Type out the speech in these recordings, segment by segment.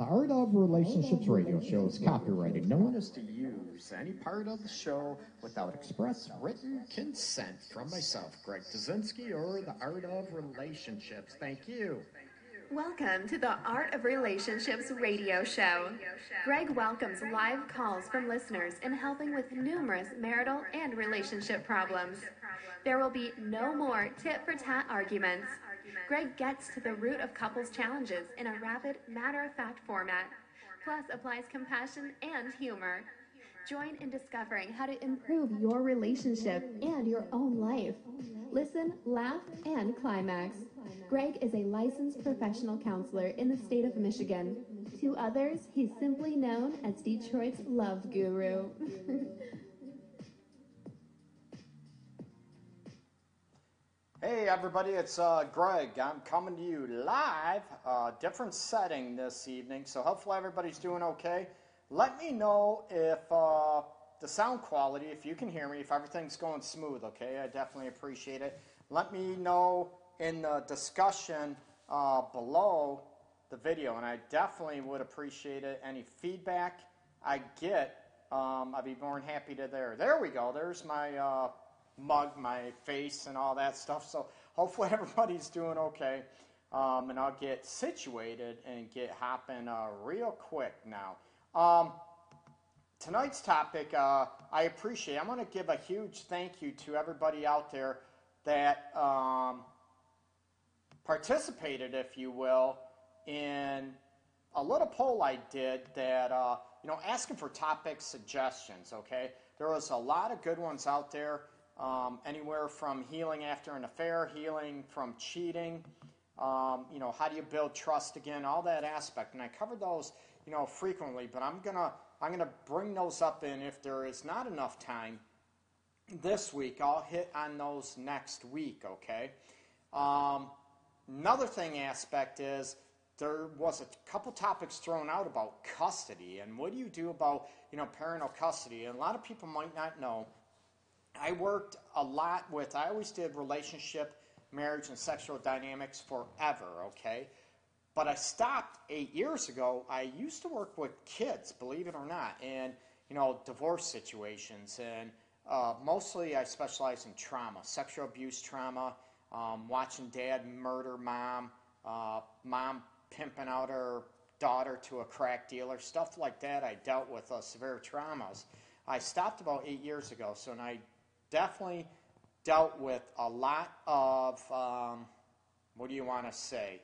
The Art of Relationships radio show is copyrighted. No one is to use any part of the show without express written consent from myself, Greg Dudzinski, or the Art of Relationships. Thank you. Welcome to the Art of Relationships radio show. Greg welcomes live calls from listeners in helping with numerous marital and relationship problems. There will be no more tit for tat arguments. Greg gets to the root of couples' challenges in a rapid, matter of fact format, plus applies compassion and humor. Join in discovering how to improve your relationship and your own life. Listen, laugh, and climax. Greg is a licensed professional counselor in the state of Michigan. To others, he's simply known as Detroit's love guru. Hey everybody, it's uh, Greg. I'm coming to you live, uh, different setting this evening, so hopefully everybody's doing okay. Let me know if uh, the sound quality, if you can hear me, if everything's going smooth, okay? I definitely appreciate it. Let me know in the discussion uh, below the video, and I definitely would appreciate it. Any feedback I get, um, I'd be more than happy to there. There we go. There's my uh, mug, my face, and all that stuff. So hopefully everybody's doing okay. Um, and I'll get situated and get hopping uh, real quick now. Um, tonight's topic, uh, I appreciate. I'm going to give a huge thank you to everybody out there that um, participated, if you will, in a little poll I did that, uh, you know, asking for topic suggestions, okay? There was a lot of good ones out there, um, anywhere from healing after an affair, healing from cheating, um, you know, how do you build trust again, all that aspect. And I covered those, you know, frequently, but I'm to I'm to bring those up in if there is not enough time this week. I'll hit on those next week, okay? Um, another thing aspect is there was a couple topics thrown out about custody and what do you do about you know parental custody and a lot of people might not know i worked a lot with i always did relationship marriage and sexual dynamics forever okay but i stopped eight years ago i used to work with kids believe it or not and you know divorce situations and uh, mostly i specialize in trauma sexual abuse trauma um, watching dad murder mom uh, mom pimping out her daughter to a crack dealer, stuff like that. I dealt with uh, severe traumas. I stopped about eight years ago, so and I definitely dealt with a lot of um, what do you want to say?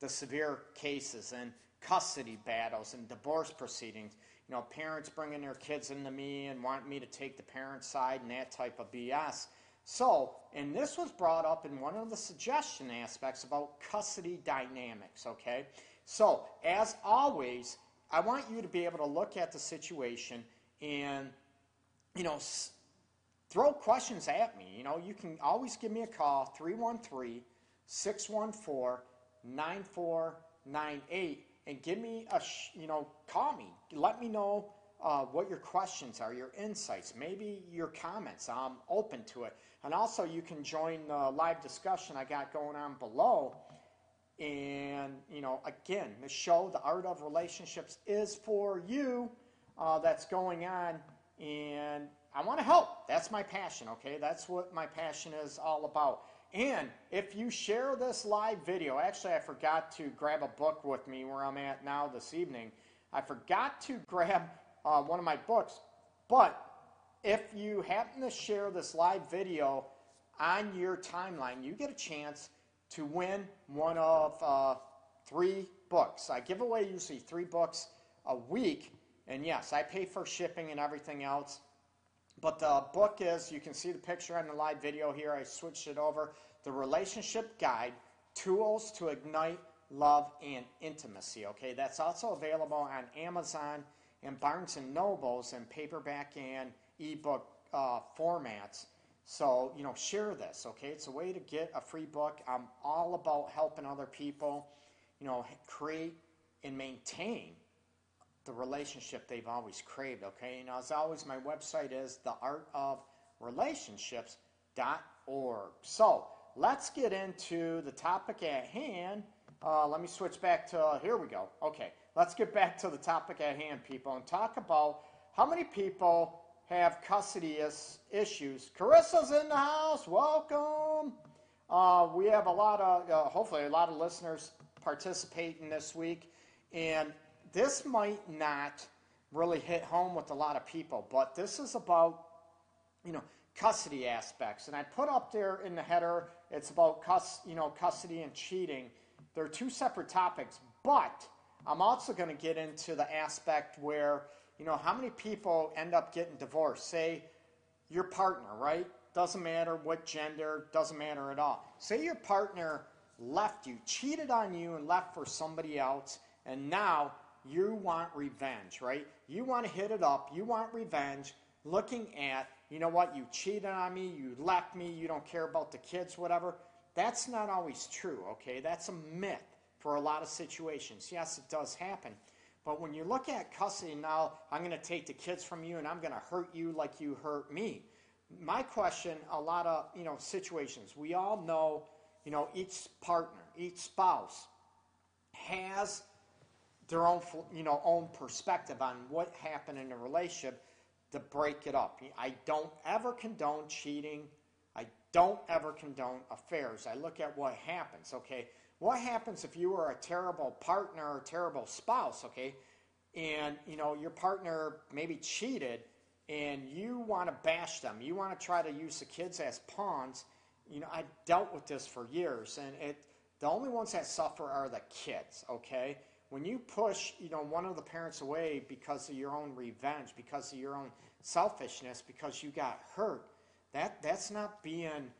The severe cases and custody battles and divorce proceedings. You know, parents bringing their kids into me and wanting me to take the parent side and that type of BS. So, and this was brought up in one of the suggestion aspects about custody dynamics, okay? So, as always, I want you to be able to look at the situation and, you know, throw questions at me. You know, you can always give me a call, 313 614 9498, and give me a, sh- you know, call me. Let me know uh, what your questions are, your insights, maybe your comments. I'm open to it. And also, you can join the live discussion I got going on below. And, you know, again, the show, The Art of Relationships, is for you uh, that's going on. And I want to help. That's my passion, okay? That's what my passion is all about. And if you share this live video, actually, I forgot to grab a book with me where I'm at now this evening. I forgot to grab uh, one of my books, but if you happen to share this live video on your timeline, you get a chance to win one of uh, three books. I give away usually three books a week, and yes, I pay for shipping and everything else. But the book is, you can see the picture on the live video here. I switched it over. The Relationship Guide Tools to Ignite Love and Intimacy. Okay, that's also available on Amazon and Barnes and Nobles in paperback and ebook uh, formats. So, you know, share this, okay? It's a way to get a free book. I'm all about helping other people, you know, create and maintain the relationship they've always craved, okay? And as always, my website is theartofrelationships.org. So, let's get into the topic at hand Uh, let me switch back to, uh, here we go. Okay, let's get back to the topic at hand, people, and talk about how many people have custody is, issues. Carissa's in the house. Welcome. Uh, we have a lot of, uh, hopefully, a lot of listeners participating this week. And this might not really hit home with a lot of people, but this is about, you know, custody aspects. And I put up there in the header, it's about cus, you know, custody and cheating. They're two separate topics, but I'm also going to get into the aspect where, you know, how many people end up getting divorced? Say your partner, right? Doesn't matter what gender, doesn't matter at all. Say your partner left you, cheated on you, and left for somebody else, and now you want revenge, right? You want to hit it up, you want revenge, looking at, you know what, you cheated on me, you left me, you don't care about the kids, whatever. That's not always true, okay? That's a myth for a lot of situations. Yes, it does happen. But when you look at custody, now I'm going to take the kids from you and I'm going to hurt you like you hurt me. My question, a lot of you know situations, we all know, you know, each partner, each spouse has their own, you know, own perspective on what happened in a relationship to break it up. I don't ever condone cheating. I don't ever condone affairs. I look at what happens, okay? What happens if you are a terrible partner or terrible spouse, okay? And, you know, your partner maybe cheated and you want to bash them. You want to try to use the kids as pawns. You know, I dealt with this for years and it the only ones that suffer are the kids, okay? When you push, you know, one of the parents away because of your own revenge, because of your own selfishness, because you got hurt, that that's not being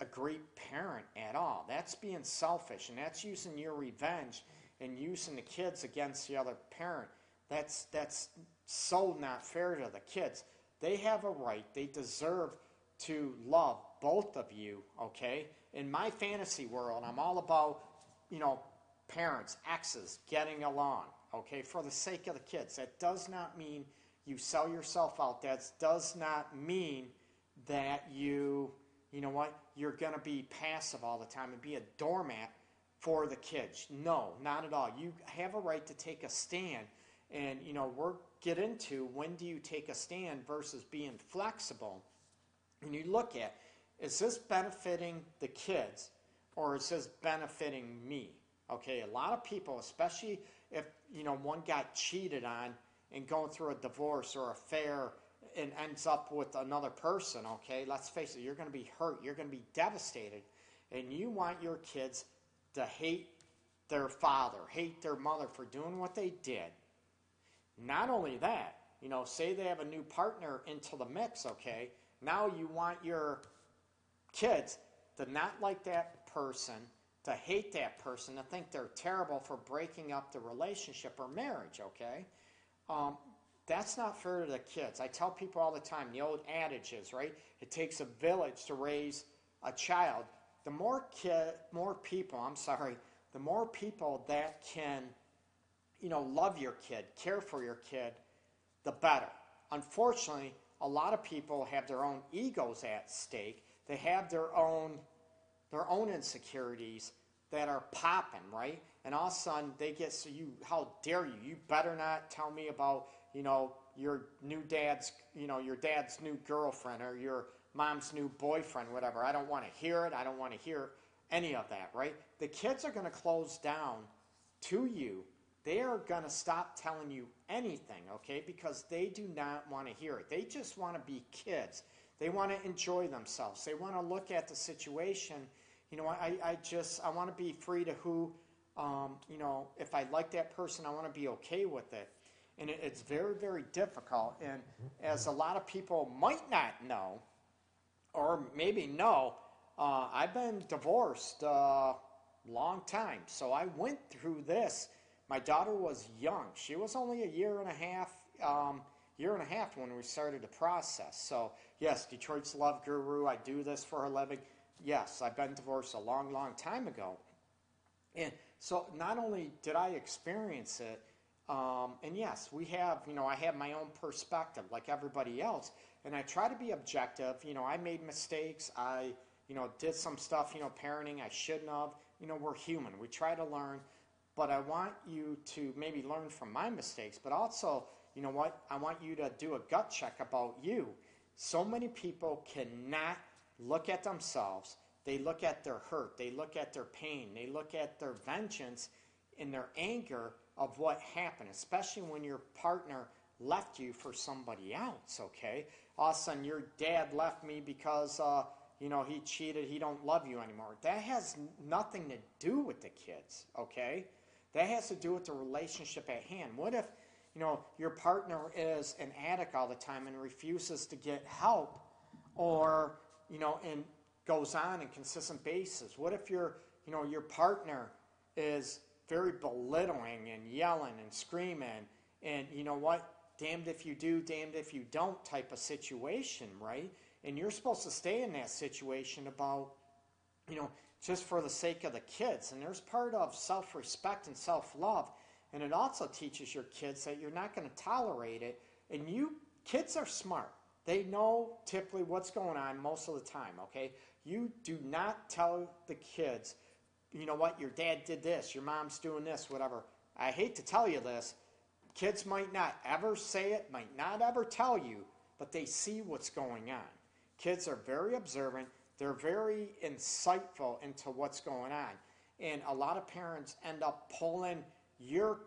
a great parent at all. That's being selfish, and that's using your revenge and using the kids against the other parent. That's that's so not fair to the kids. They have a right. They deserve to love both of you. Okay. In my fantasy world, I'm all about you know parents, exes, getting along, okay, for the sake of the kids. That does not mean you sell yourself out. That does not mean that you, you know what, you're going to be passive all the time and be a doormat for the kids. No, not at all. You have a right to take a stand. And, you know, we're get into when do you take a stand versus being flexible. And you look at, is this benefiting the kids or is this benefiting me? Okay, a lot of people, especially if you know one got cheated on and going through a divorce or affair and ends up with another person, okay, let's face it, you're going to be hurt, you're going to be devastated, and you want your kids to hate their father, hate their mother for doing what they did. Not only that, you know, say they have a new partner into the mix, okay, now you want your kids to not like that person to hate that person, to think they're terrible for breaking up the relationship or marriage, okay? Um, that's not fair to the kids. I tell people all the time, the old adage is, right? It takes a village to raise a child. The more kid, more people, I'm sorry, the more people that can, you know, love your kid, care for your kid, the better. Unfortunately, a lot of people have their own egos at stake. They have their own their own insecurities that are popping, right? And all of a sudden they get so you how dare you? You better not tell me about, you know, your new dad's, you know, your dad's new girlfriend or your mom's new boyfriend, whatever. I don't want to hear it. I don't want to hear any of that, right? The kids are going to close down to you. They are going to stop telling you anything, okay? Because they do not want to hear it. They just want to be kids. They want to enjoy themselves. They want to look at the situation you know, I, I just, I want to be free to who, um, you know, if I like that person, I want to be okay with it. And it, it's very, very difficult. And as a lot of people might not know, or maybe know, uh, I've been divorced a uh, long time. So I went through this. My daughter was young. She was only a year and a half, um, year and a half when we started the process. So yes, Detroit's Love Guru. I do this for a living yes, I've been divorced a long, long time ago. And so not only did I experience it, um, and yes, we have, you know, I have my own perspective like everybody else, and I try to be objective. You know, I made mistakes. I, you know, did some stuff, you know, parenting I shouldn't have. You know, we're human. We try to learn, but I want you to maybe learn from my mistakes, but also, you know what? I want you to do a gut check about you. So many people cannot look at themselves. They look at their hurt. They look at their pain. They look at their vengeance and their anger of what happened, especially when your partner left you for somebody else, okay? All of a sudden, your dad left me because, uh, you know, he cheated, he don't love you anymore. That has nothing to do with the kids, okay? That has to do with the relationship at hand. What if, you know, your partner is an addict all the time and refuses to get help or, you know, and goes on in consistent basis? What if your, you know, your partner is very belittling and yelling and screaming and you know what damned if you do damned if you don't type of situation right? And you're supposed to stay in that situation about you know just for the sake of the kids. And there's part of self-respect and self-love. And it also teaches your kids that you're not going to tolerate it. And you kids are smart they know typically what's going on most of the time okay you do not tell the kids you know what, your dad did this, your mom's doing this, whatever. I hate to tell you this, kids might not ever say it, might not ever tell you, but they see what's going on. Kids are very observant, they're very insightful into what's going on. And a lot of parents end up pulling your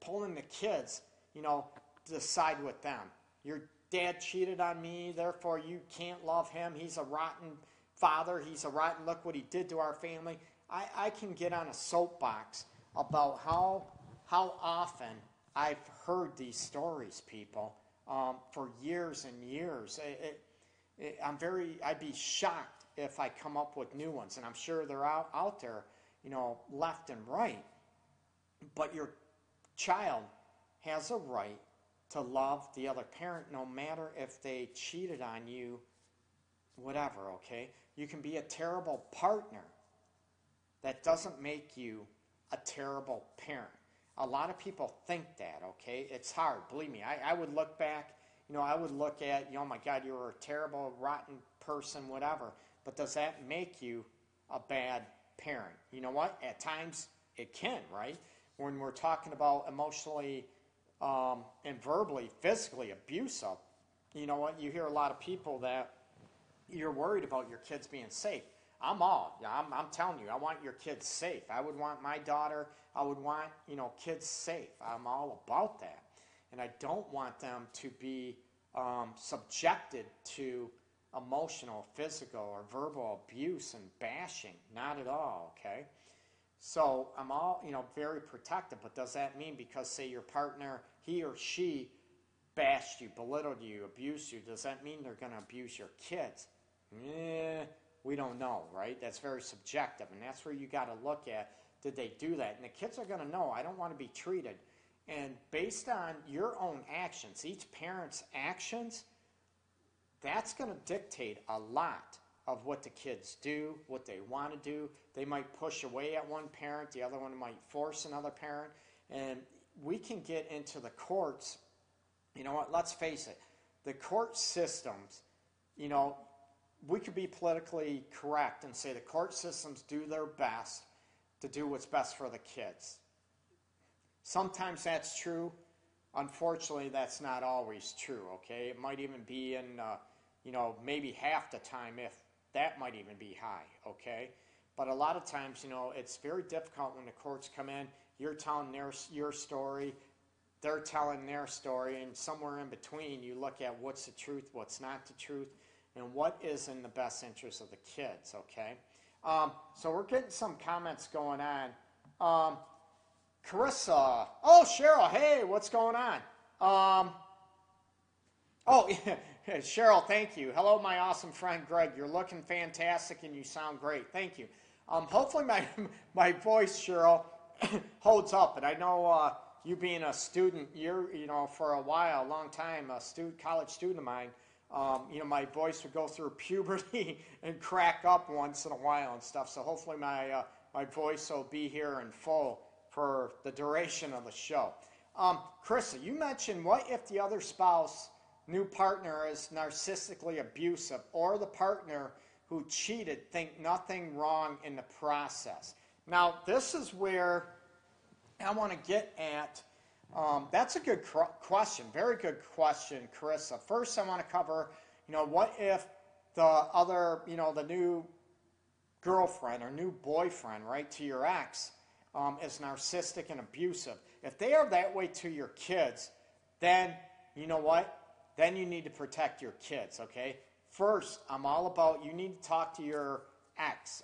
pulling the kids, you know, to side with them. Your dad cheated on me, therefore you can't love him. He's a rotten father. He's a rotten look what he did to our family. I, I can get on a soapbox about how, how often I've heard these stories, people, um, for years and years. It, it, it, I'm very, I'd be shocked if I come up with new ones, and I'm sure they're out, out there, you know, left and right. But your child has a right to love the other parent no matter if they cheated on you, whatever, okay? You can be a terrible partner that doesn't make you a terrible parent. A lot of people think that, okay? It's hard, believe me. I, I would look back, you know, I would look at, you know, oh my God, you were a terrible, rotten person, whatever. But does that make you a bad parent? You know what? At times it can, right? When we're talking about emotionally um, and verbally, physically abusive, you know what? You hear a lot of people that you're worried about your kids being safe. I'm all. I'm, I'm telling you, I want your kids safe. I would want my daughter, I would want, you know, kids safe. I'm all about that. And I don't want them to be um, subjected to emotional, physical, or verbal abuse and bashing. Not at all, okay? So I'm all, you know, very protective. But does that mean because, say, your partner, he or she bashed you, belittled you, abused you, does that mean they're going to abuse your kids? Yeah we don't know, right? That's very subjective, and that's where you got to look at did they do that? And the kids are going to know, I don't want to be treated. And based on your own actions, each parent's actions, that's going to dictate a lot of what the kids do, what they want to do. They might push away at one parent, the other one might force another parent. And we can get into the courts. You know what? Let's face it. The court systems, you know, we could be politically correct and say the court systems do their best to do what's best for the kids. Sometimes that's true. Unfortunately, that's not always true, okay? It might even be in, uh, you know, maybe half the time, if that might even be high, okay? But a lot of times, you know, it's very difficult when the courts come in. You're telling their, your story, they're telling their story, and somewhere in between, you look at what's the truth, what's not the truth and what is in the best interest of the kids, okay? Um, so we're getting some comments going on. Um, Carissa, oh, Cheryl, hey, what's going on? Um, oh, Cheryl, thank you. Hello, my awesome friend Greg. You're looking fantastic and you sound great. Thank you. Um, hopefully, my, my voice, Cheryl, holds up. And I know uh, you being a student, you're, you know, for a while, a long time, a student, college student of mine, um, you know, my voice would go through puberty and crack up once in a while and stuff. So hopefully my, uh, my voice will be here in full for the duration of the show. Um, Carissa, you mentioned what if the other spouse, new partner, is narcissistically abusive or the partner who cheated think nothing wrong in the process. Now, this is where I want to get at. Um, that's a good question. Very good question, Carissa. First, I want to cover, you know, what if the other, you know, the new girlfriend or new boyfriend, right, to your ex um, is narcissistic and abusive. If they are that way to your kids, then you know what? Then you need to protect your kids, okay? First, I'm all about you need to talk to your ex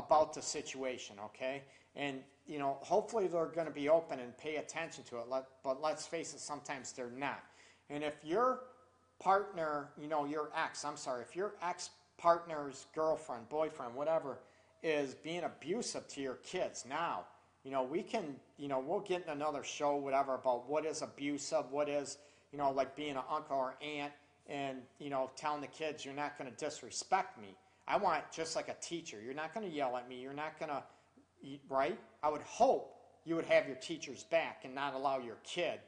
about the situation, okay? And you know, hopefully they're going to be open and pay attention to it. But let's face it, sometimes they're not. And if your partner, you know, your ex, I'm sorry, if your ex partner's girlfriend, boyfriend, whatever, is being abusive to your kids now, you know, we can, you know, we'll get in another show, whatever, about what is abusive, what is, you know, like being an uncle or aunt and, you know, telling the kids you're not going to disrespect me. I want just like a teacher. You're not going to yell at me. You're not going to, right? I would hope you would have your teacher's back and not allow your kid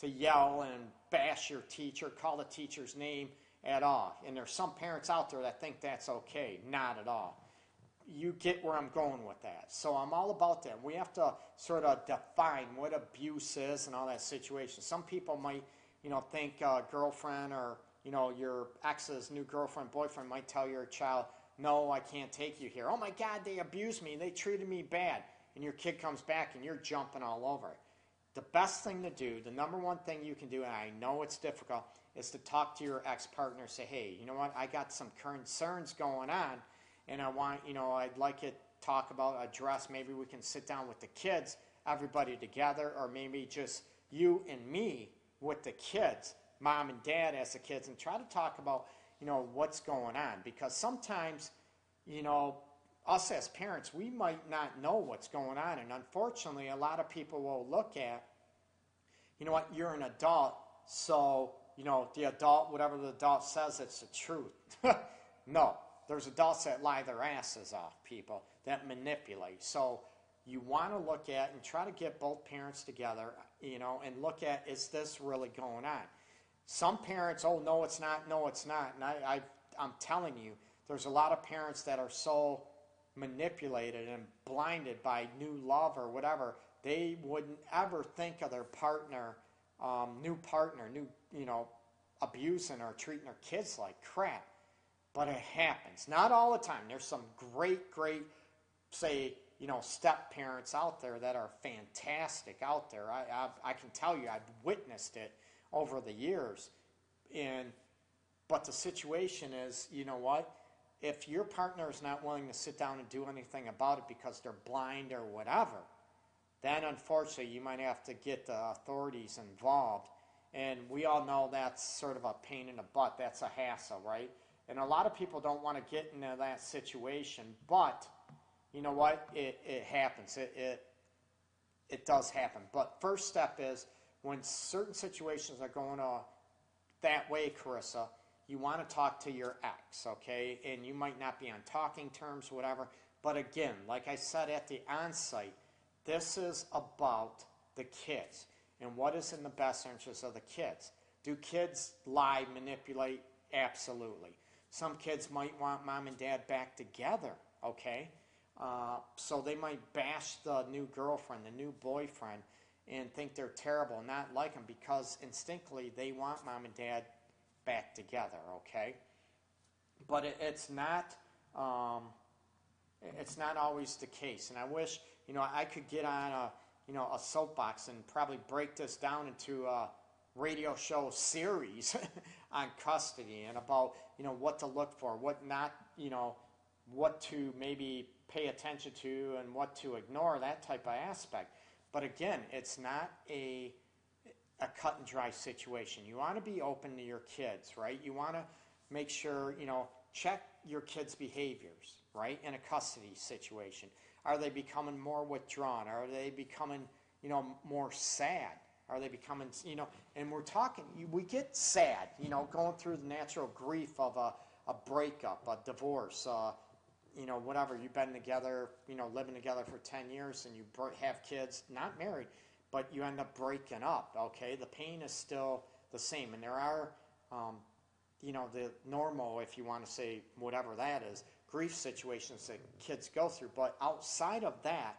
to yell and bash your teacher, call the teacher's name at all. And there's some parents out there that think that's okay. Not at all you get where I'm going with that. So I'm all about that. We have to sort of define what abuse is and all that situation. Some people might, you know, think a girlfriend or, you know, your ex's new girlfriend, boyfriend might tell your child, no, I can't take you here. Oh my God, they abused me. They treated me bad. And your kid comes back and you're jumping all over. The best thing to do, the number one thing you can do, and I know it's difficult, is to talk to your ex partner. Say, hey, you know what? I got some concerns going on and I want, you know, I'd like to talk about, address, maybe we can sit down with the kids, everybody together, or maybe just you and me with the kids, mom and dad as the kids, and try to talk about, you know, what's going on. Because sometimes, you know, us as parents, we might not know what's going on. And unfortunately, a lot of people will look at, you know what, you're an adult, so, you know, the adult, whatever the adult says, it's the truth. no, there's adults that lie their asses off people that manipulate. So you want to look at and try to get both parents together, you know, and look at is this really going on? Some parents, oh no, it's not, no, it's not, and I, I I'm telling you, there's a lot of parents that are so manipulated and blinded by new love or whatever, they wouldn't ever think of their partner, um, new partner, new, you know, abusing or treating their kids like crap but it happens. Not all the time. There's some great, great, say, you know, step parents out there that are fantastic out there. I, I, I can tell you, I've witnessed it over the years. And, but the situation is, you know what? If your partner is not willing to sit down and do anything about it because they're blind or whatever, then unfortunately you might have to get the authorities involved. And we all know that's sort of a pain in the butt. That's a hassle, right? And a lot of people don't want to get into that situation, but you know what? It, it happens. It, it, it does happen. But first step is when certain situations are going uh, that way, Carissa, you want to talk to your ex, okay? And you might not be on talking terms, whatever. But again, like I said at the on-site, this is about the kids and what is in the best interest of the kids. Do kids lie, manipulate? Absolutely. Some kids might want mom and dad back together, okay? Uh, so they might bash the new girlfriend, the new boyfriend, and think they're terrible and not like them because instinctively they want mom and dad back together, okay? But it, it's not. Um, it's not always the case, and I wish you know I could get on a you know a soapbox and probably break this down into a radio show series on custody and about you know what to look for, what not, you know, what to maybe pay attention to and what to ignore, that type of aspect. But again, it's not a a cut and dry situation. You want to be open to your kids, right? You want to make sure, you know, check your kids' behaviors, right? In a custody situation. Are they becoming more withdrawn? Are they becoming, you know, more sad? Are they becoming, you know, and we're talking, we get sad, you know, going through the natural grief of a, a breakup, a divorce, uh, you know, whatever. You've been together, you know, living together for 10 years and you have kids, not married, but you end up breaking up, okay? The pain is still the same. And there are, um, you know, the normal, if you want to say whatever that is, grief situations that kids go through. But outside of that,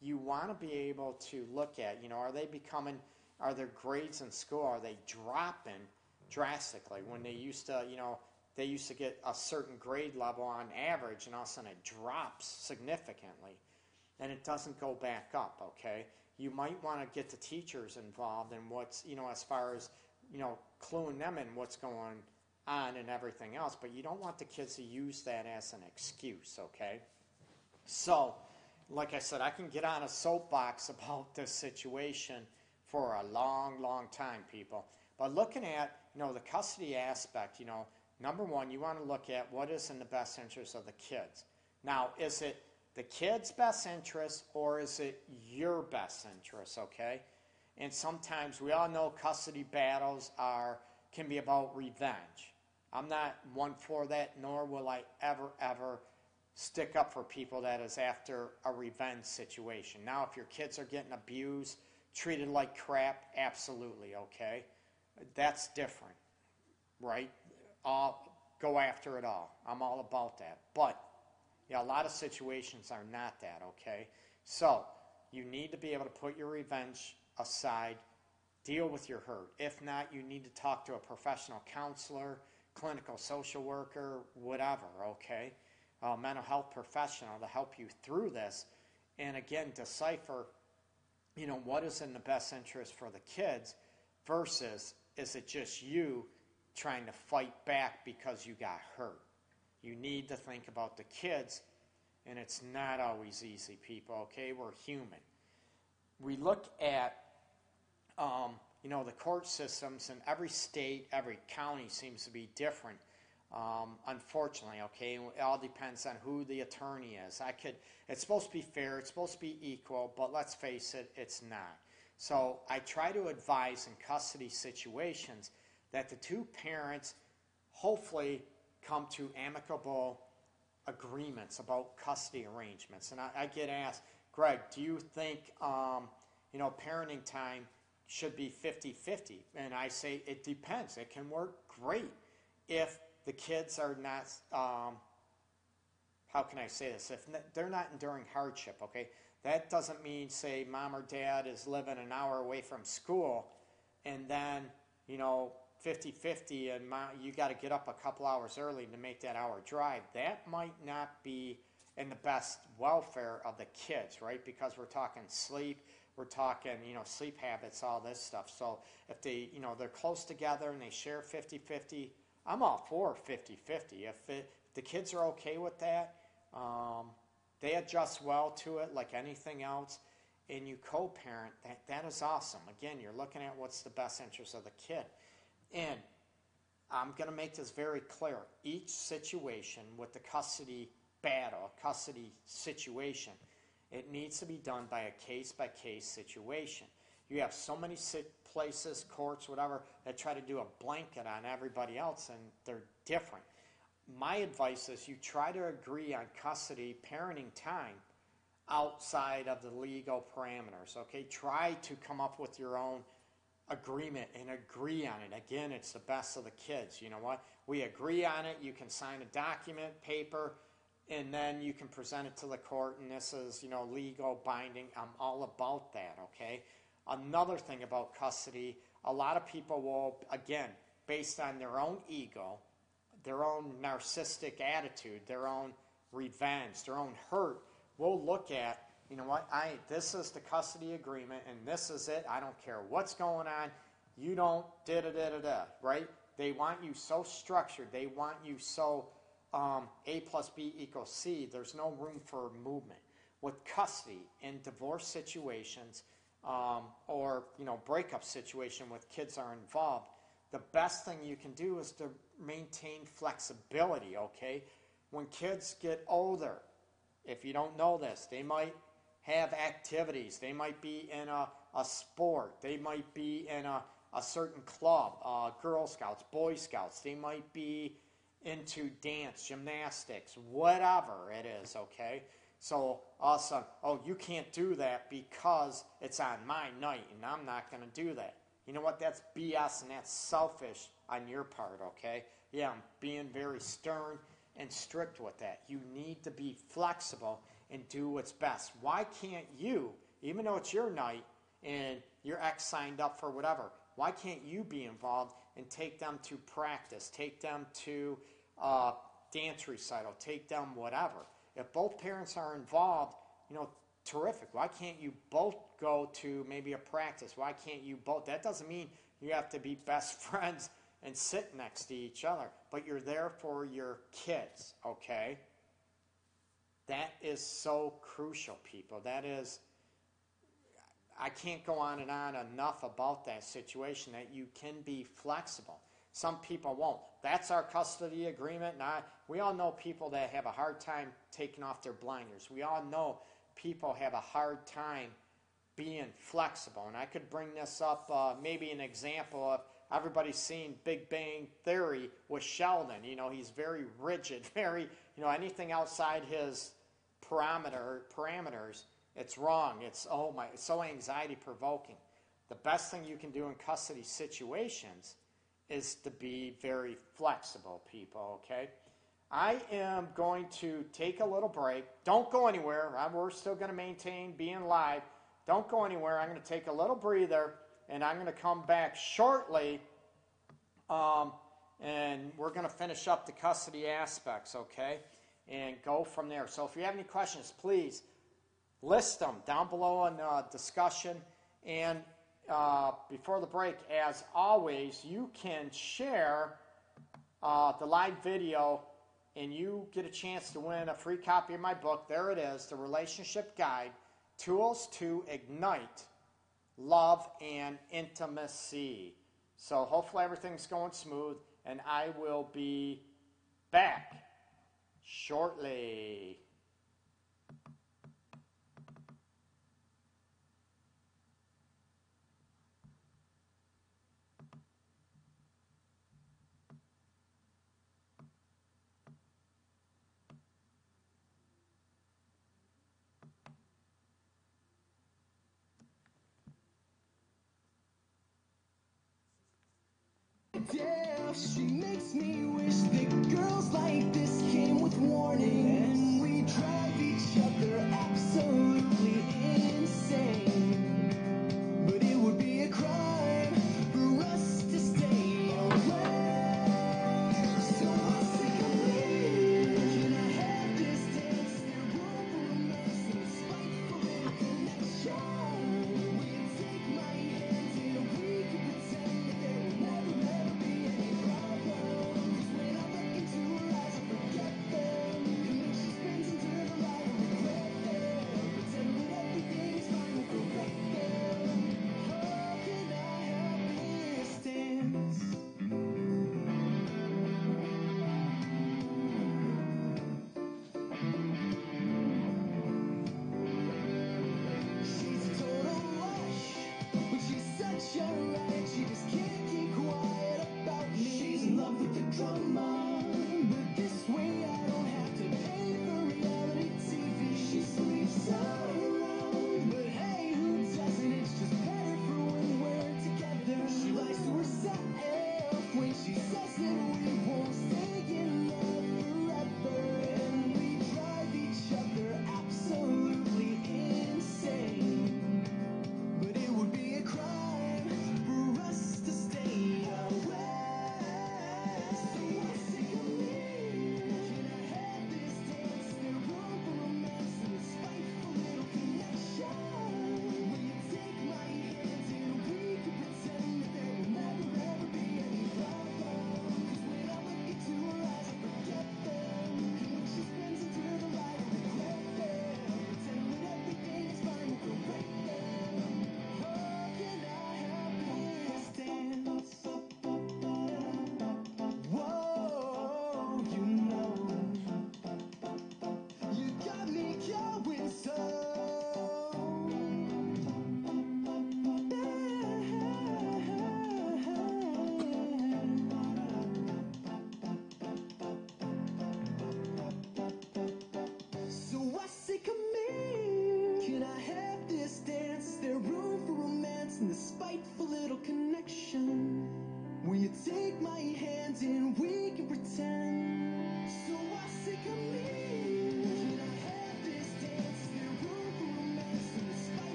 you want to be able to look at, you know, are they becoming, are their grades in school, are they dropping drastically? When they used to, you know, they used to get a certain grade level on average, and all of a sudden it drops significantly, and it doesn't go back up, okay? You might want to get the teachers involved in what's, you know, as far as, you know, cluing them in what's going on and everything else, but you don't want the kids to use that as an excuse, okay? So, like I said, I can get on a soapbox about this situation for a long, long time, people. But looking at, you know, the custody aspect, you know, number one, you want to look at what is in the best interest of the kids. Now, is it the kid's best interest or is it your best interest, okay? And sometimes we all know custody battles are can be about revenge. I'm not one for that, nor will I ever, ever stick up for people that is after a revenge situation. Now, if your kids are getting abused, treated like crap, absolutely, okay? That's different, right? I'll go after it all. I'm all about that. But, yeah, a lot of situations are not that, okay? So, you need to be able to put your revenge aside, deal with your hurt. If not, you need to talk to a professional counselor clinical social worker, whatever, okay? Uh, mental health professional to help you through this. And again, decipher, you know, what is in the best interest for the kids versus is it just you trying to fight back because you got hurt? You need to think about the kids, and it's not always easy, people, okay? We're human. We look at um, you know, the court systems in every state, every county seems to be different. Um, unfortunately, okay, it all depends on who the attorney is. I could, it's supposed to be fair, it's supposed to be equal, but let's face it, it's not. So I try to advise in custody situations that the two parents hopefully come to amicable agreements about custody arrangements. And I, I get asked, Greg, do you think, um, you know, parenting time should be 50 50. And I say it depends. It can work great if the kids are not, um, how can I say this? If they're not enduring hardship, okay? That doesn't mean, say, mom or dad is living an hour away from school and then, you know, 50 50 and mom, you got to get up a couple hours early to make that hour drive. That might not be in the best welfare of the kids, right? Because we're talking sleep we're talking, you know, sleep habits, all this stuff. So if they, you know, they're close together and they share 50-50, I'm all for 50-50. If, it, the kids are okay with that, um, they adjust well to it like anything else, and you co-parent, that, that is awesome. Again, you're looking at what's the best interest of the kid. And I'm going to make this very clear. Each situation with the custody battle, custody situation – it needs to be done by a case by case situation. You have so many places, courts, whatever, that try to do a blanket on everybody else, and they're different. My advice is you try to agree on custody parenting time outside of the legal parameters. Okay, try to come up with your own agreement and agree on it. Again, it's the best of the kids. You know what? We agree on it. You can sign a document, paper and then you can present it to the court and this is you know legal binding i'm all about that okay another thing about custody a lot of people will again based on their own ego their own narcissistic attitude their own revenge their own hurt will look at you know what? I this is the custody agreement and this is it. I don't care what's going on. You don't da da da da da right? They want you so structured. They want you so um, A plus B equals C, there's no room for movement. With custody in divorce situations um, or you know breakup situation with kids are involved, the best thing you can do is to maintain flexibility. Okay, when kids get older, if you don't know this, they might have activities. They might be in a, a sport. They might be in a, a certain club, uh, Girl Scouts, Boy Scouts. They might be into dance, gymnastics, whatever it is, okay? So all of a sudden, oh, you can't do that because it's on my night and I'm not going to do that. You know what? That's BS and that's selfish on your part, okay? Yeah, I'm being very stern and strict with that. You need to be flexible and do what's best. Why can't you, even though it's your night and your ex signed up for whatever, why can't you be involved and take them to practice, take them to uh, dance recital, take them whatever? If both parents are involved, you know, terrific. Why can't you both go to maybe a practice? Why can't you both? That doesn't mean you have to be best friends and sit next to each other, but you're there for your kids, okay? That is so crucial, people. That is, I can't go on and on enough about that situation that you can be flexible. Some people won't. That's our custody agreement. Now, we all know people that have a hard time taking off their blinders. We all know people have a hard time being flexible. And I could bring this up, uh, maybe an example of everybody's seen Big Bang Theory with Sheldon. You know, he's very rigid, very, you know, anything outside his parameter parameters, it's wrong. It's oh my, it's so anxiety provoking. The best thing you can do in custody situations is to be very flexible, people. Okay. I am going to take a little break. Don't go anywhere. We're still going to maintain being live. Don't go anywhere. I'm going to take a little breather and I'm going to come back shortly. Um, and we're going to finish up the custody aspects, okay? And go from there. So if you have any questions, please list them down below in uh, discussion. And uh, before the break, as always, you can share uh, the live video and you get a chance to win a free copy of my book. There it is, The Relationship Guide Tools to Ignite Love and Intimacy. So hopefully everything's going smooth, and I will be back shortly. deaf. She makes me wish that girls like this came with warning. And we drive each other absolutely insane. But it would be a crime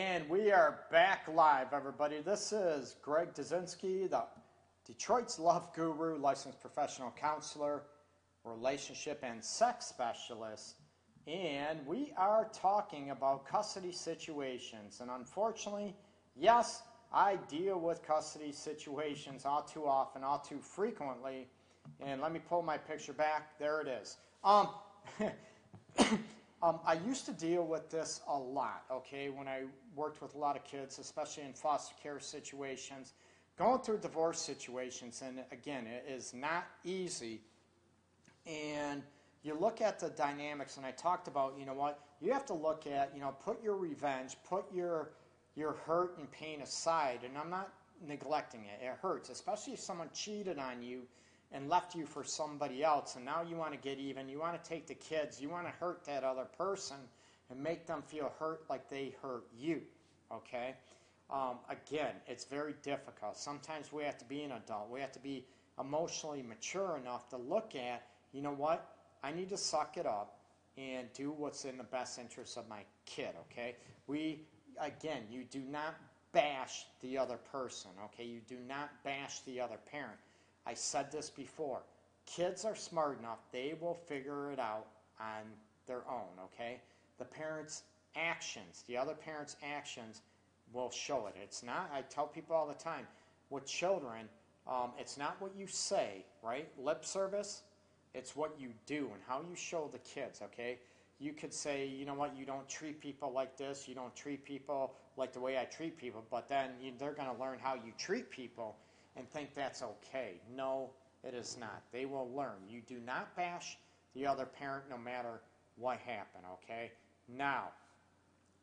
And we are back live, everybody. This is Greg Dudzinski, the Detroit's Love Guru, licensed professional counselor, relationship and sex specialist. And we are talking about custody situations. And unfortunately, yes, I deal with custody situations all too often, all too frequently. And let me pull my picture back. There it is. Um, um, I used to deal with this a lot, okay, when I worked with a lot of kids, especially in foster care situations, going through divorce situations. And again, it is not easy. And you look at the dynamics, and I talked about, you know what, you have to look at, you know, put your revenge, put your your hurt and pain aside, and I'm not neglecting it. It hurts, especially if someone cheated on you and left you for somebody else, and now you want to get even. You want to take the kids. You want to hurt that other person and make them feel hurt like they hurt you. Okay? Um, again, it's very difficult. Sometimes we have to be an adult. We have to be emotionally mature enough to look at, you know what? I need to suck it up and do what's in the best interest of my kid, okay? We again, you do not bash the other person, okay? You do not bash the other parent. I said this before. Kids are smart enough, they will figure it out on their own, okay? The parents' actions, the other parent's actions will show it. It's not, I tell people all the time, with children, um, it's not what you say, right? Lip service, it's what you do and how you show the kids, okay? you could say, you know what, you don't treat people like this, you don't treat people like the way I treat people, but then they're going to learn how you treat people and think that's okay. No, it is not. They will learn. You do not bash the other parent no matter what happened, okay? Now,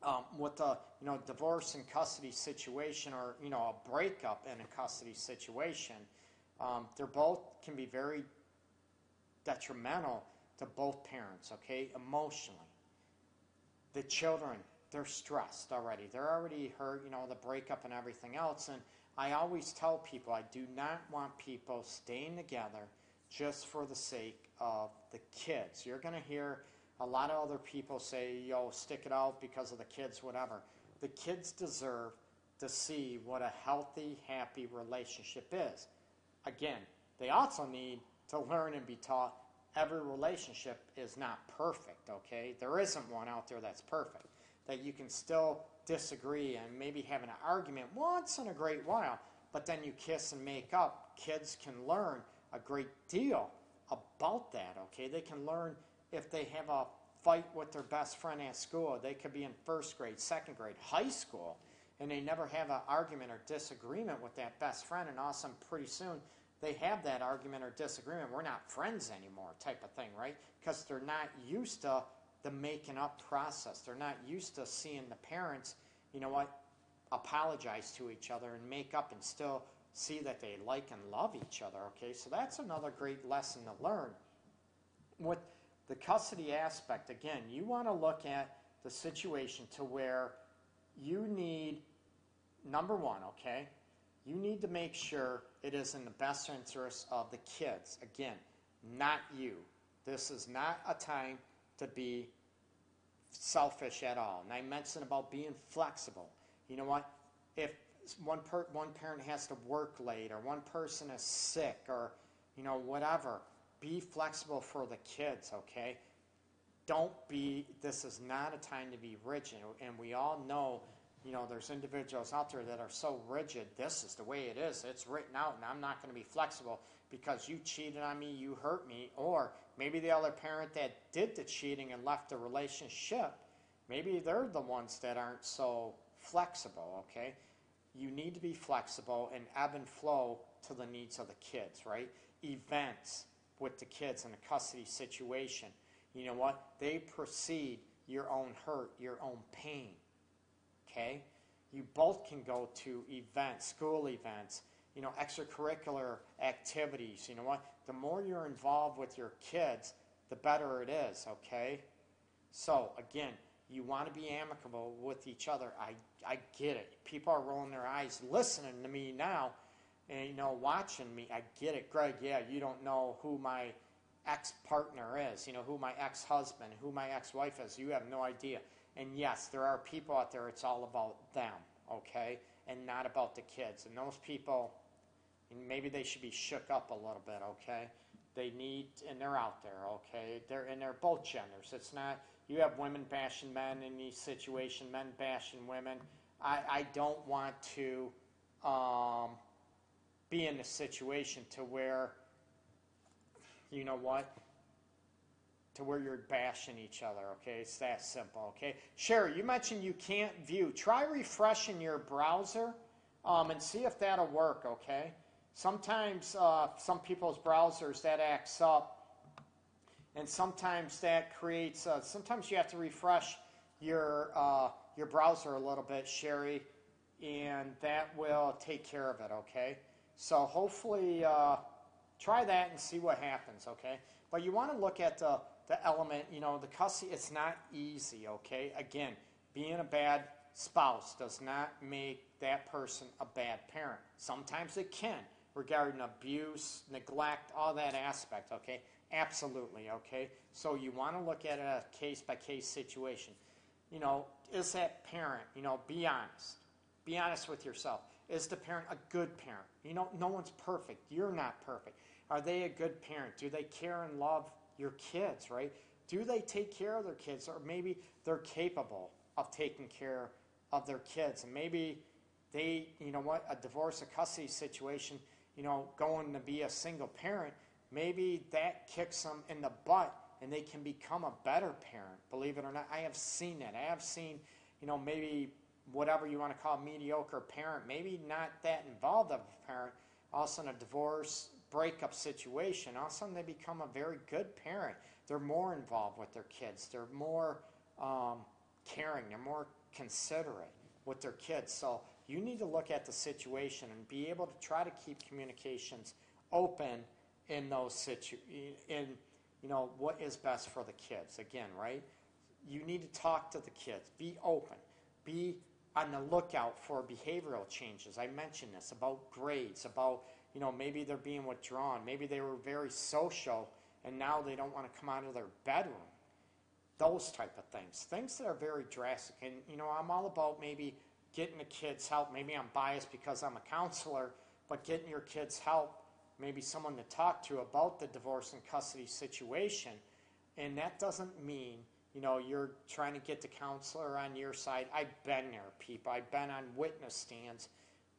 um, with the you know divorce and custody situation or you know a breakup in a custody situation, um, they're both can be very detrimental to both parents, okay, emotionally. The children, they're stressed already. They're already hurt, you know, the breakup and everything else. And I always tell people I do not want people staying together just for the sake of the kids. You're going to hear a lot of other people say, yo, stick it out because of the kids, whatever. The kids deserve to see what a healthy, happy relationship is. Again, they also need to learn and be taught every relationship is not perfect, okay? There isn't one out there that's perfect. That you can still disagree and maybe have an argument once in a great while, but then you kiss and make up. Kids can learn a great deal about that, okay? They can learn if they have a fight with their best friend at school. They could be in first grade, second grade, high school, and they never have an argument or disagreement with that best friend, and awesome, pretty soon they have that argument or disagreement. We're not friends anymore, type of thing, right? Because they're not used to the making up process. They're not used to seeing the parents, you know what, apologize to each other and make up and still see that they like and love each other, okay? So that's another great lesson to learn. With the custody aspect, again, you want to look at the situation to where you need, number one, okay, you need to make sure it is in the best interest of the kids. Again, not you. This is not a time to be selfish at all. And I mentioned about being flexible. You know what? If one per, one parent has to work late or one person is sick or you know whatever, be flexible for the kids, okay? Don't be this is not a time to be rigid and we all know you know, there's individuals out there that are so rigid. This is the way it is. It's written out, and I'm not going to be flexible because you cheated on me, you hurt me, or maybe the other parent that did the cheating and left the relationship, maybe they're the ones that aren't so flexible. Okay, you need to be flexible and ebb and flow to the needs of the kids. Right? Events with the kids in a custody situation. You know what? They precede your own hurt, your own pain okay? You both can go to events, school events, you know, extracurricular activities. You know what? The more you're involved with your kids, the better it is, okay? So, again, you want to be amicable with each other. I, I get it. People are rolling their eyes listening to me now and, you know, watching me. I get it. Greg, yeah, you don't know who my ex partner is, you know, who my ex husband, who my ex wife is. You have no idea And yes, there are people out there, it's all about them, okay? And not about the kids. And those people, and maybe they should be shook up a little bit, okay? They need, and they're out there, okay? They're and they're both genders. It's not you have women bashing men in these situations, men bashing women. I, I don't want to um, be in a situation to where, you know what, to where you're bashing each other, okay? It's that simple, okay? Sherry, you mentioned you can't view. Try refreshing your browser um, and see if that'll work, okay? Sometimes uh, some people's browsers that acts up, and sometimes that creates. Uh, sometimes you have to refresh your uh, your browser a little bit, Sherry, and that will take care of it. Okay. So hopefully, uh, try that and see what happens. Okay. But you want to look at the the element. You know, the custody. It's not easy. Okay. Again, being a bad spouse does not make that person a bad parent. Sometimes it can regarding abuse, neglect, all that aspect, okay? Absolutely, okay? So you want to look at a case by case situation. You know, is that parent, you know, be honest. Be honest with yourself. Is the parent a good parent? You know, no one's perfect. You're not perfect. Are they a good parent? Do they care and love your kids, right? Do they take care of their kids? Or maybe they're capable of taking care of their kids. And maybe they, you know what, a divorce, a custody situation, you know, going to be a single parent, maybe that kicks them in the butt and they can become a better parent. Believe it or not, I have seen that. I have seen, you know, maybe whatever you want to call mediocre parent, maybe not that involved of a parent, all of a sudden a divorce, breakup situation, all of a sudden they become a very good parent. They're more involved with their kids. They're more um, caring. They're more considerate with their kids. So you need to look at the situation and be able to try to keep communications open in those situ in you know what is best for the kids. Again right? You need to talk to the kids. Be open. Be on the lookout for behavioral changes. I mentioned this about grades about you know maybe they're being withdrawn. Maybe they were very social and now they don't want to come out of their bedroom. Those type of things. Things that are very drastic. And you know i'm all about maybe getting the kids help. Maybe I'm biased because I'm a counselor, but getting your kids help, maybe someone to talk to about the divorce and custody situation. And that doesn't mean, you know, you're trying to get the counselor on your side. I've been there, people. I've been on witness stands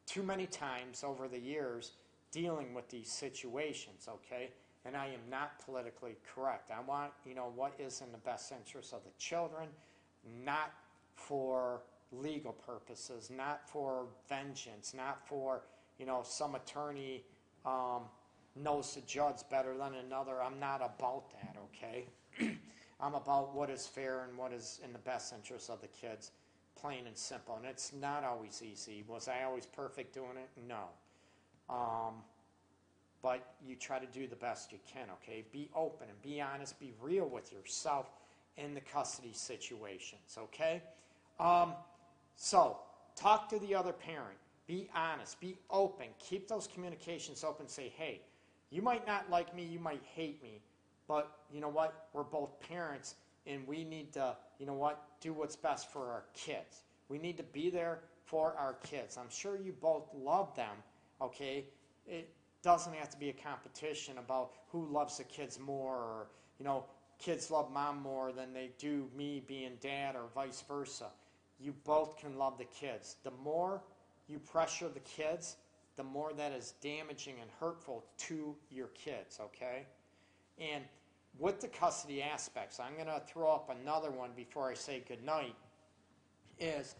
too many times over the years dealing with these situations, okay? And I am not politically correct. I want, you know, what is in the best interest of the children, not for legal purposes, not for vengeance, not for, you know, some attorney um, knows the judge better than another. I'm not about that, okay? I'm about what is fair and what is in the best interest of the kids, plain and simple. And it's not always easy. Was I always perfect doing it? No. Um, but you try to do the best you can, okay? Be open and be honest, be real with yourself in the custody situations, okay? Um, so, talk to the other parent. Be honest. Be open. Keep those communications open. Say, hey, you might not like me, you might hate me, but you know what? We're both parents and we need to, you know what? Do what's best for our kids. We need to be there for our kids. I'm sure you both love them, okay? It doesn't have to be a competition about who loves the kids more or, you know, kids love mom more than they do me being dad or vice versa you both can love the kids. The more you pressure the kids, the more that is damaging and hurtful to your kids, okay? And with the custody aspects, I'm going to throw up another one before I say goodnight, is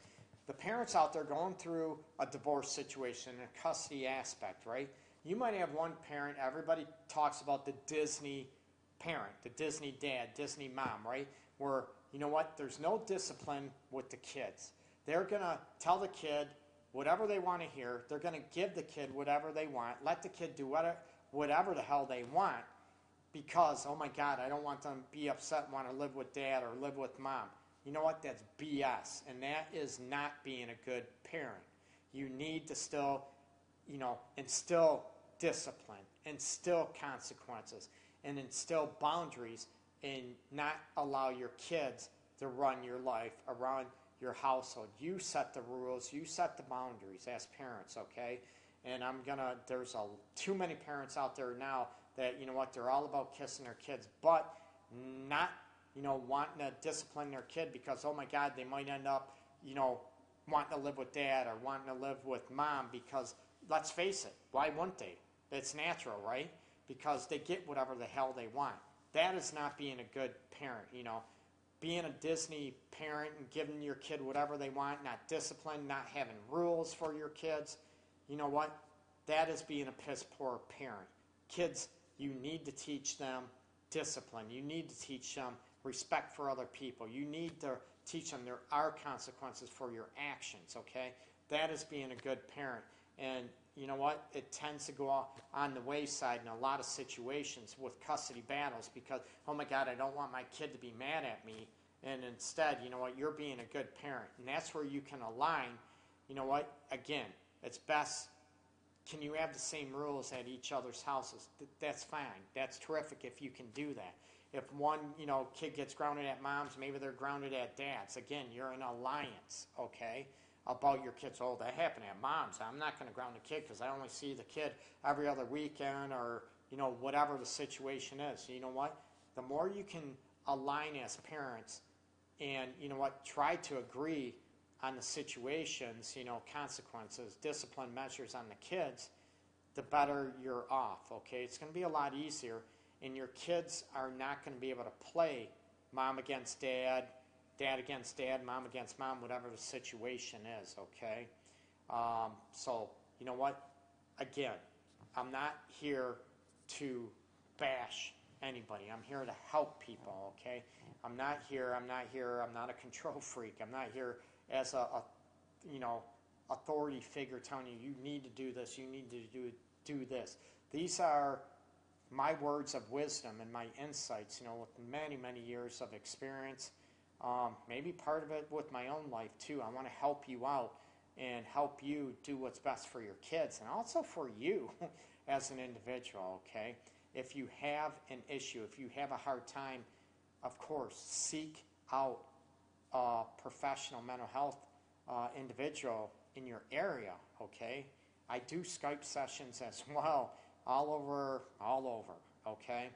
the parents out there going through a divorce situation, a custody aspect, right? You might have one parent, everybody talks about the Disney parent, the Disney dad, Disney mom, right? Where you know what? There's no discipline with the kids. They're going to tell the kid whatever they want to hear. They're going to give the kid whatever they want. Let the kid do whatever, whatever the hell they want because, oh my God, I don't want them to be upset and want to live with dad or live with mom. You know what? That's BS. And that is not being a good parent. You need to still, you know, instill discipline, instill consequences, and instill boundaries and not allow your kids to run your life, around your household. You set the rules, you set the boundaries as parents, okay? And I'm gonna, there's a, too many parents out there now that, you know what, they're all about kissing their kids, but not, you know, wanting to discipline their kid because, oh my God, they might end up, you know, wanting to live with dad or wanting to live with mom because, let's face it, why wouldn't they? It's natural, right? Because they get whatever the hell they want. That is not being a good parent, you know. Being a Disney parent and giving your kid whatever they want, not discipline, not having rules for your kids, you know what? That is being a piss poor parent. Kids, you need to teach them discipline. You need to teach them respect for other people. You need to teach them there are consequences for your actions, okay? That is being a good parent. And you know what? It tends to go on the wayside in a lot of situations with custody battles because, oh my God, I don't want my kid to be mad at me. And instead, you know what? You're being a good parent. And that's where you can align. You know what? Again, it's best. Can you have the same rules at each other's houses? That's fine. That's terrific if you can do that. If one, you know, kid gets grounded at mom's, maybe they're grounded at dad's. Again, you're in alliance, okay? About your kids. Oh, that happened at mom's. I'm not going to ground the kid because I only see the kid every other weekend or, you know, whatever the situation is. You know what? The more you can align as parents and, you know what, try to agree on the situations, you know, consequences, discipline measures on the kids, the better you're off, okay? It's going to be a lot easier, and your kids are not going to be able to play mom against dad, dad against dad, mom against mom, whatever the situation is, okay? Um, so, you know what? Again, I'm not here to bash anybody. I'm here to help people, okay? I'm not here, I'm not here, I'm not a control freak. I'm not here as a, a you know, authority figure telling you you need to do this, you need to do do this. These are my words of wisdom and my insights, you know, with many, many years of experience. Um, maybe part of it with my own life too. I want to help you out and help you do what's best for your kids and also for you as an individual, okay? If you have an issue, if you have a hard time, of course, seek out a professional mental health uh, individual in your area, okay? I do Skype sessions as well, all over, all over, okay?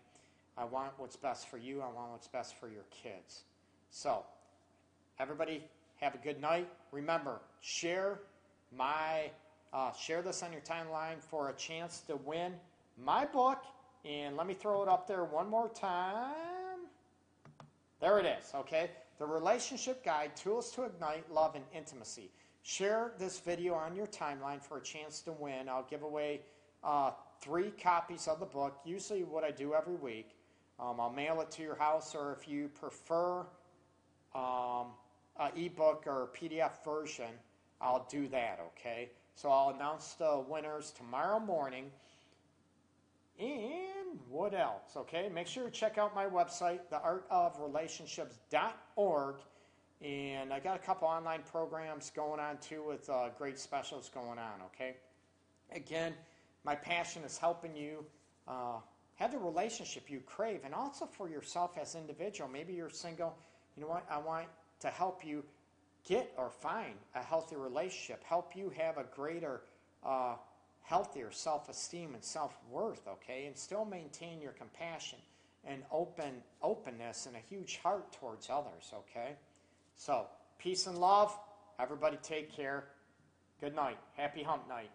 I want what's best for you, I want what's best for your kids. So, everybody have a good night. Remember, share my uh, share this on your timeline for a chance to win my book. And let me throw it up there one more time. There it is, okay? The Relationship Guide Tools to Ignite Love and Intimacy. Share this video on your timeline for a chance to win. I'll give away uh, three copies of the book, usually what I do every week. Um, I'll mail it to your house, or if you prefer um, an ebook or PDF version, I'll do that, okay? So I'll announce the winners tomorrow morning. And what else? Okay, make sure to check out my website, theartofrelationships.org. And I got a couple online programs going on too with uh, great specials going on. Okay, again, my passion is helping you uh, have the relationship you crave, and also for yourself as an individual. Maybe you're single. You know what? I want to help you get or find a healthy relationship, help you have a greater, uh, healthier self esteem and self worth, okay, and still maintain your compassion and open openness and a huge heart towards others, okay? So, peace and love. Everybody take care. Good night. Happy hump night.